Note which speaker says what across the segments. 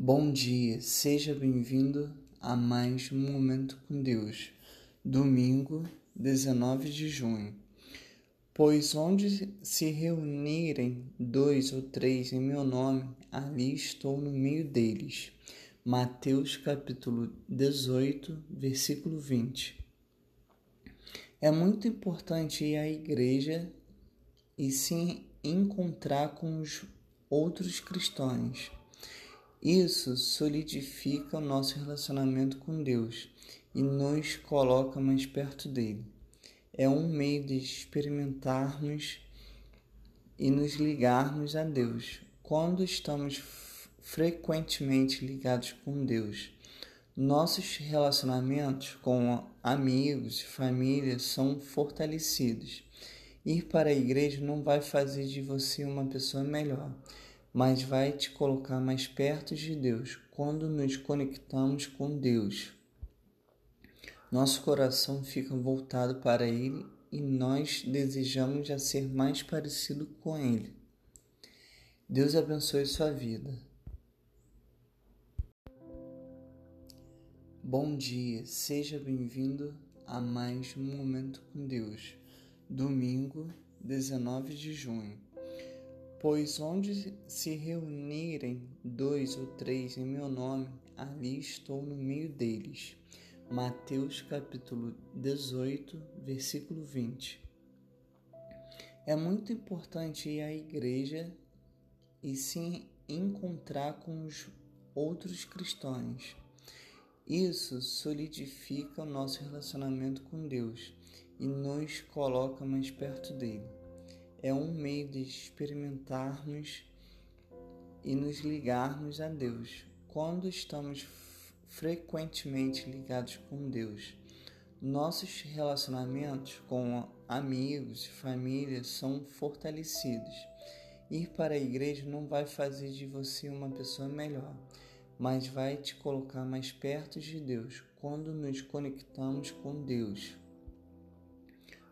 Speaker 1: Bom dia, seja bem-vindo a mais um Momento com Deus, domingo 19 de junho. Pois onde se reunirem dois ou três em meu nome, ali estou no meio deles. Mateus capítulo 18, versículo 20. É muito importante ir à igreja e se encontrar com os outros cristãos isso solidifica o nosso relacionamento com Deus e nos coloca mais perto dele. É um meio de experimentarmos e nos ligarmos a Deus. Quando estamos frequentemente ligados com Deus, nossos relacionamentos com amigos e família são fortalecidos. Ir para a igreja não vai fazer de você uma pessoa melhor mas vai te colocar mais perto de Deus quando nos conectamos com Deus. Nosso coração fica voltado para Ele e nós desejamos já ser mais parecido com Ele. Deus abençoe sua vida. Bom dia, seja bem-vindo a mais um Momento com Deus, domingo 19 de junho. Pois onde se reunirem dois ou três em meu nome, ali estou no meio deles. Mateus capítulo 18, versículo 20. É muito importante ir à igreja e se encontrar com os outros cristãos. Isso solidifica o nosso relacionamento com Deus e nos coloca mais perto dele é um meio de experimentarmos e nos ligarmos a Deus. Quando estamos frequentemente ligados com Deus, nossos relacionamentos com amigos e família são fortalecidos. Ir para a igreja não vai fazer de você uma pessoa melhor, mas vai te colocar mais perto de Deus quando nos conectamos com Deus.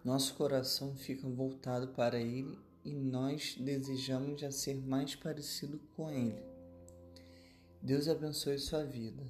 Speaker 1: Nosso coração fica voltado para Ele e nós desejamos já ser mais parecido com Ele. Deus abençoe sua vida.